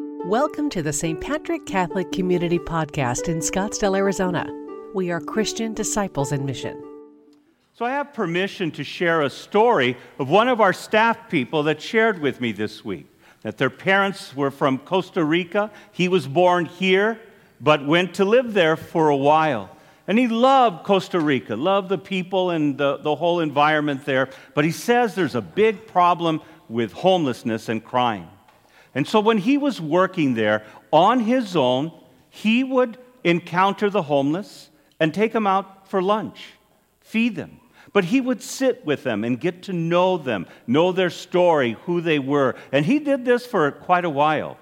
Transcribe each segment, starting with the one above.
Welcome to the St. Patrick Catholic Community Podcast in Scottsdale, Arizona. We are Christian disciples in mission. So, I have permission to share a story of one of our staff people that shared with me this week that their parents were from Costa Rica. He was born here, but went to live there for a while. And he loved Costa Rica, loved the people and the, the whole environment there. But he says there's a big problem with homelessness and crime. And so when he was working there on his own, he would encounter the homeless and take them out for lunch, feed them. But he would sit with them and get to know them, know their story, who they were. And he did this for quite a while.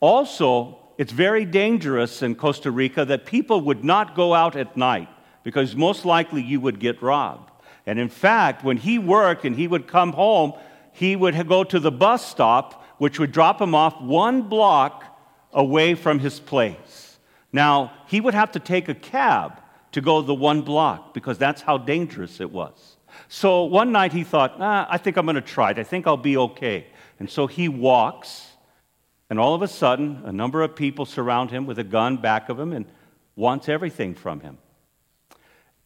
Also, it's very dangerous in Costa Rica that people would not go out at night because most likely you would get robbed. And in fact, when he worked and he would come home, he would go to the bus stop which would drop him off one block away from his place. Now, he would have to take a cab to go the one block because that's how dangerous it was. So one night he thought, ah, I think I'm going to try it. I think I'll be okay. And so he walks, and all of a sudden, a number of people surround him with a gun back of him and wants everything from him.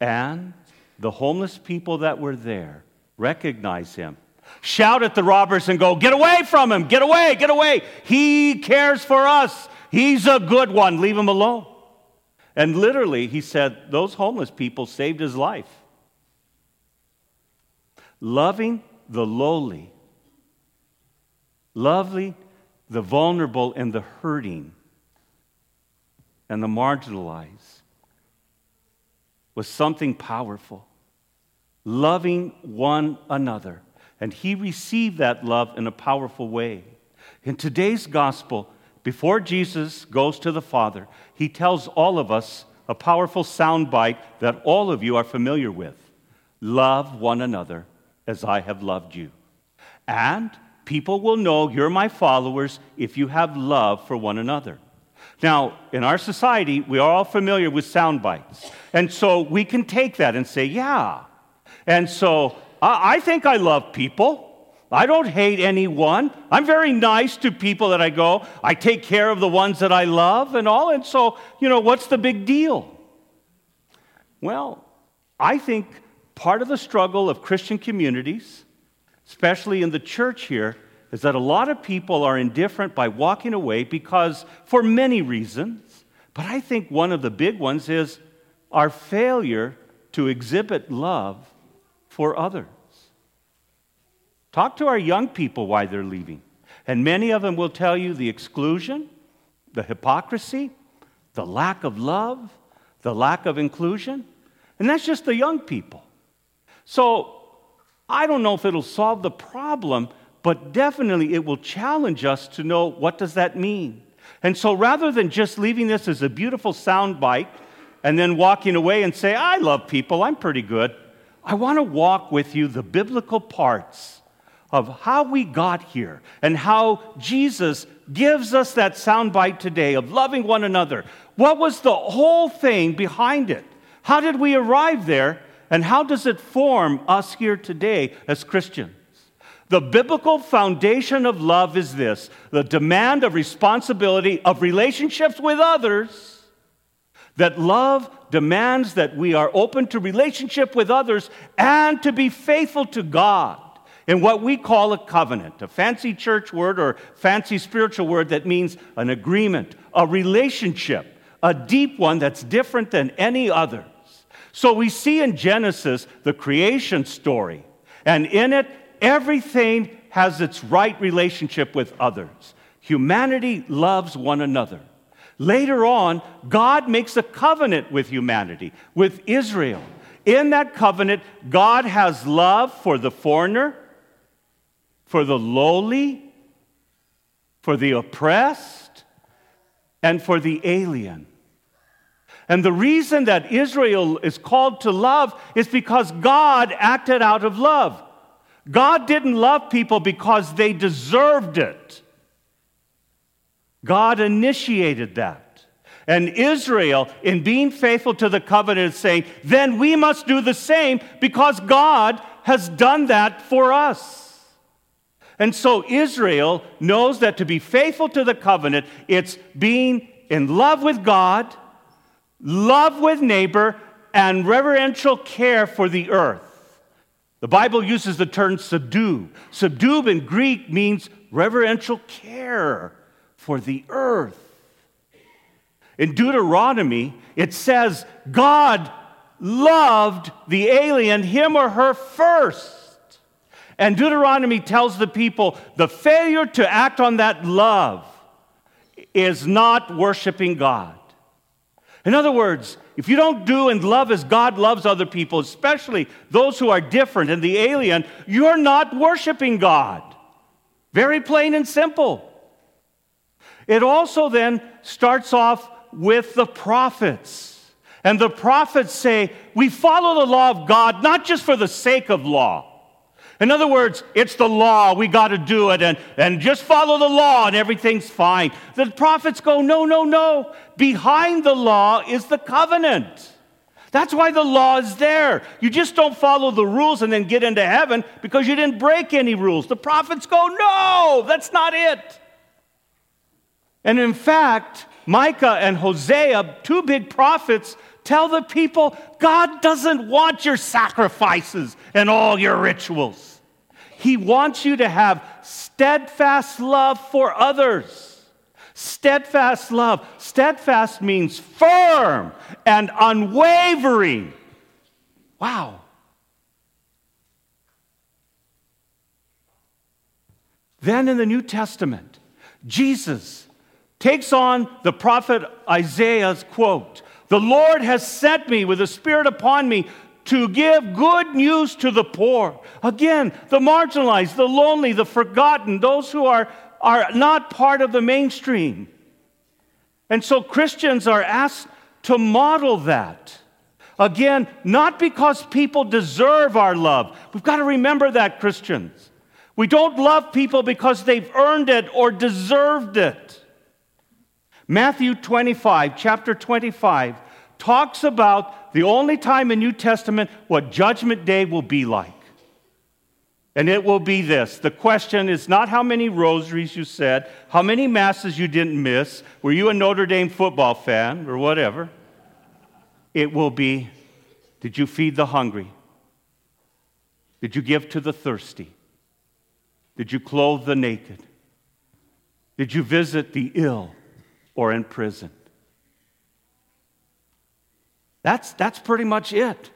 And the homeless people that were there recognize him shout at the robbers and go, Get away from him, get away, get away. He cares for us. He's a good one, leave him alone. And literally, he said, Those homeless people saved his life. Loving the lowly, loving the vulnerable and the hurting and the marginalized was something powerful. Loving one another and he received that love in a powerful way. In today's gospel, before Jesus goes to the Father, he tells all of us a powerful soundbite that all of you are familiar with Love one another as I have loved you. And people will know you're my followers if you have love for one another. Now, in our society, we are all familiar with sound bites. And so we can take that and say, yeah. And so I, think I love people. I don't hate anyone. I'm very nice to people that I go. I take care of the ones that I love and all. And so, you know, what's the big deal? Well, I think part of the struggle of Christian communities, especially in the church here, is that a lot of people are indifferent by walking away because, for many reasons, but I think one of the big ones is our failure to exhibit love for others. Talk to our young people why they're leaving. And many of them will tell you the exclusion, the hypocrisy, the lack of love, the lack of inclusion. And that's just the young people. So I don't know if it'll solve the problem, but definitely it will challenge us to know what does that mean. And so rather than just leaving this as a beautiful soundbite and then walking away and say, I love people, I'm pretty good, I want to walk with you the biblical parts of how we got here and how Jesus gives us that soundbite today of loving one another. What was the whole thing behind it? How did we arrive there? And how does it form us here today as Christians? The biblical foundation of love is this the demand of responsibility of relationships with others. That love demands that we are open to relationship with others and to be faithful to God in what we call a covenant, a fancy church word or fancy spiritual word that means an agreement, a relationship, a deep one that's different than any others. So we see in Genesis the creation story, and in it, everything has its right relationship with others. Humanity loves one another. Later on, God makes a covenant with humanity, with Israel. In that covenant, God has love for the foreigner, for the lowly, for the oppressed, and for the alien. And the reason that Israel is called to love is because God acted out of love. God didn't love people because they deserved it. God initiated that. And Israel, in being faithful to the covenant, is saying, then we must do the same because God has done that for us. And so Israel knows that to be faithful to the covenant, it's being in love with God, love with neighbor, and reverential care for the earth. The Bible uses the term subdue. Subdue in Greek means reverential care for the earth. In Deuteronomy, it says God loved the alien, him or her first. And Deuteronomy tells the people the failure to act on that love is not worshiping God. In other words, if you don't do and love as God loves other people, especially those who are different and the alien, you're not worshiping God. Very plain and simple. It also then starts off with the prophets. And the prophets say, We follow the law of God not just for the sake of law. In other words, it's the law, we got to do it, and, and just follow the law and everything's fine. The prophets go, No, no, no. Behind the law is the covenant. That's why the law is there. You just don't follow the rules and then get into heaven because you didn't break any rules. The prophets go, No, that's not it. And in fact, Micah and Hosea, two big prophets, Tell the people God doesn't want your sacrifices and all your rituals. He wants you to have steadfast love for others. Steadfast love. Steadfast means firm and unwavering. Wow. Then in the New Testament, Jesus takes on the prophet Isaiah's quote the Lord has sent me with a Spirit upon me to give good news to the poor. Again, the marginalized, the lonely, the forgotten, those who are, are not part of the mainstream. And so Christians are asked to model that. Again, not because people deserve our love. We've got to remember that, Christians. We don't love people because they've earned it or deserved it. Matthew 25, chapter 25, talks about the only time in New Testament what judgment day will be like. And it will be this. The question is not how many rosaries you said, how many masses you didn't miss, were you a Notre Dame football fan or whatever. It will be did you feed the hungry? Did you give to the thirsty? Did you clothe the naked? Did you visit the ill? Or in prison. That's, that's pretty much it.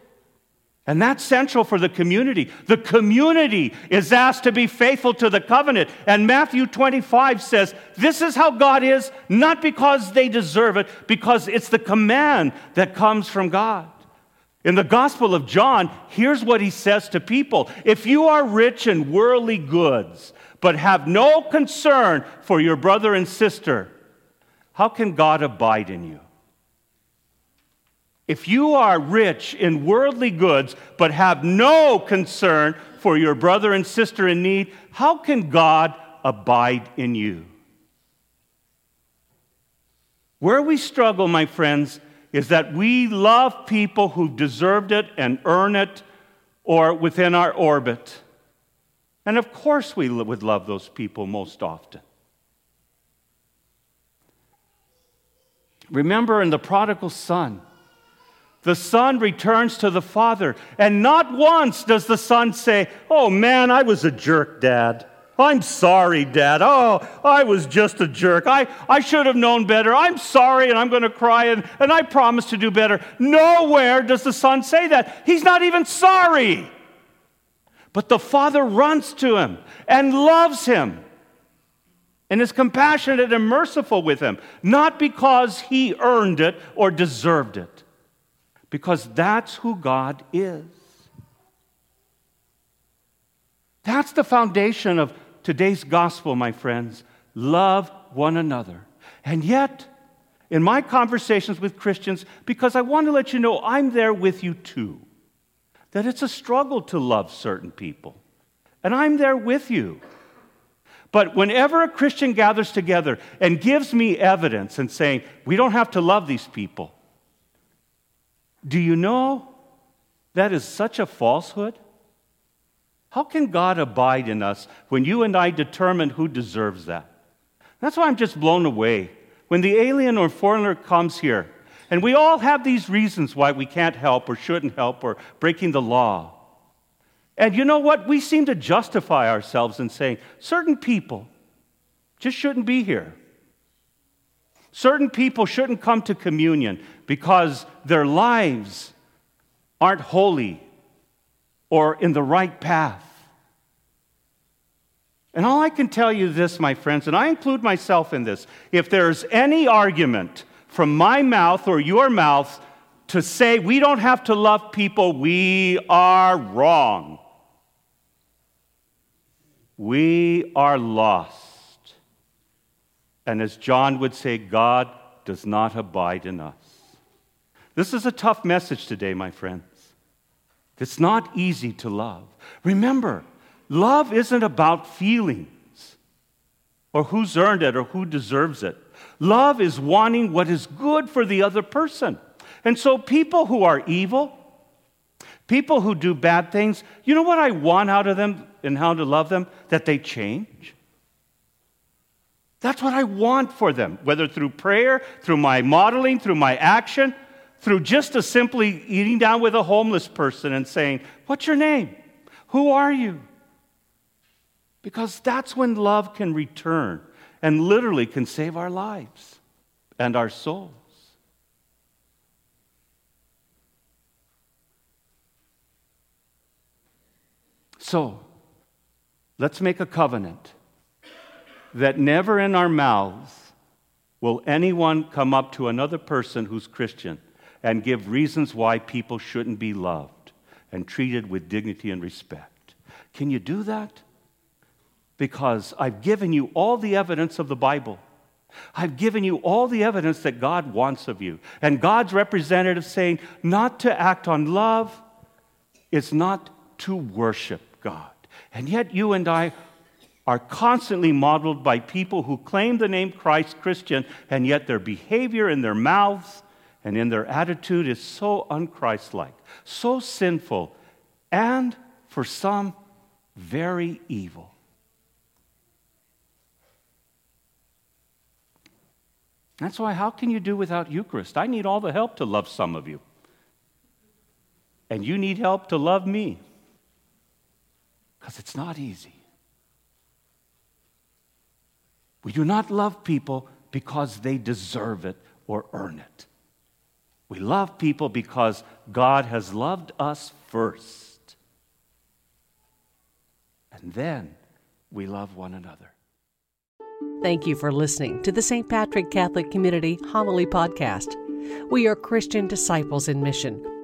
And that's central for the community. The community is asked to be faithful to the covenant. And Matthew 25 says, This is how God is, not because they deserve it, because it's the command that comes from God. In the Gospel of John, here's what he says to people If you are rich in worldly goods, but have no concern for your brother and sister, how can God abide in you? If you are rich in worldly goods but have no concern for your brother and sister in need, how can God abide in you? Where we struggle, my friends, is that we love people who've deserved it and earn it or within our orbit. And of course, we would love those people most often. Remember in the prodigal son, the son returns to the father, and not once does the son say, Oh man, I was a jerk, dad. I'm sorry, Dad. Oh, I was just a jerk. I, I should have known better. I'm sorry, and I'm going to cry, and, and I promise to do better. Nowhere does the son say that. He's not even sorry. But the father runs to him and loves him and is compassionate and merciful with him, not because he earned it or deserved it, because that's who God is. That's the foundation of today's gospel, my friends. Love one another. And yet, in my conversations with Christians, because I want to let you know I'm there with you too, that it's a struggle to love certain people. And I'm there with you. But whenever a Christian gathers together and gives me evidence and saying, we don't have to love these people, do you know that is such a falsehood? How can God abide in us when you and I determine who deserves that? That's why I'm just blown away. When the alien or foreigner comes here, and we all have these reasons why we can't help or shouldn't help or breaking the law. And you know what? We seem to justify ourselves in saying certain people just shouldn't be here. Certain people shouldn't come to communion because their lives aren't holy or in the right path. And all I can tell you this, my friends, and I include myself in this if there's any argument from my mouth or your mouth to say we don't have to love people, we are wrong. We are lost. And as John would say, God does not abide in us. This is a tough message today, my friends. It's not easy to love. Remember, love isn't about feelings or who's earned it or who deserves it. Love is wanting what is good for the other person. And so, people who are evil, people who do bad things, you know what I want out of them and how to love them? That they change. That's what I want for them, whether through prayer, through my modeling, through my action, through just a simply eating down with a homeless person and saying, What's your name? Who are you? Because that's when love can return and literally can save our lives and our souls. So, let's make a covenant that never in our mouths will anyone come up to another person who's Christian and give reasons why people shouldn't be loved and treated with dignity and respect. Can you do that? Because I've given you all the evidence of the Bible. I've given you all the evidence that God wants of you. And God's representative saying, not to act on love is not to worship God. And yet, you and I are constantly modeled by people who claim the name Christ Christian, and yet their behavior in their mouths and in their attitude is so unchristlike, so sinful, and for some, very evil. That's why, how can you do without Eucharist? I need all the help to love some of you. And you need help to love me. Because it's not easy. We do not love people because they deserve it or earn it. We love people because God has loved us first. And then we love one another. Thank you for listening to the St. Patrick Catholic Community Homily Podcast. We are Christian disciples in mission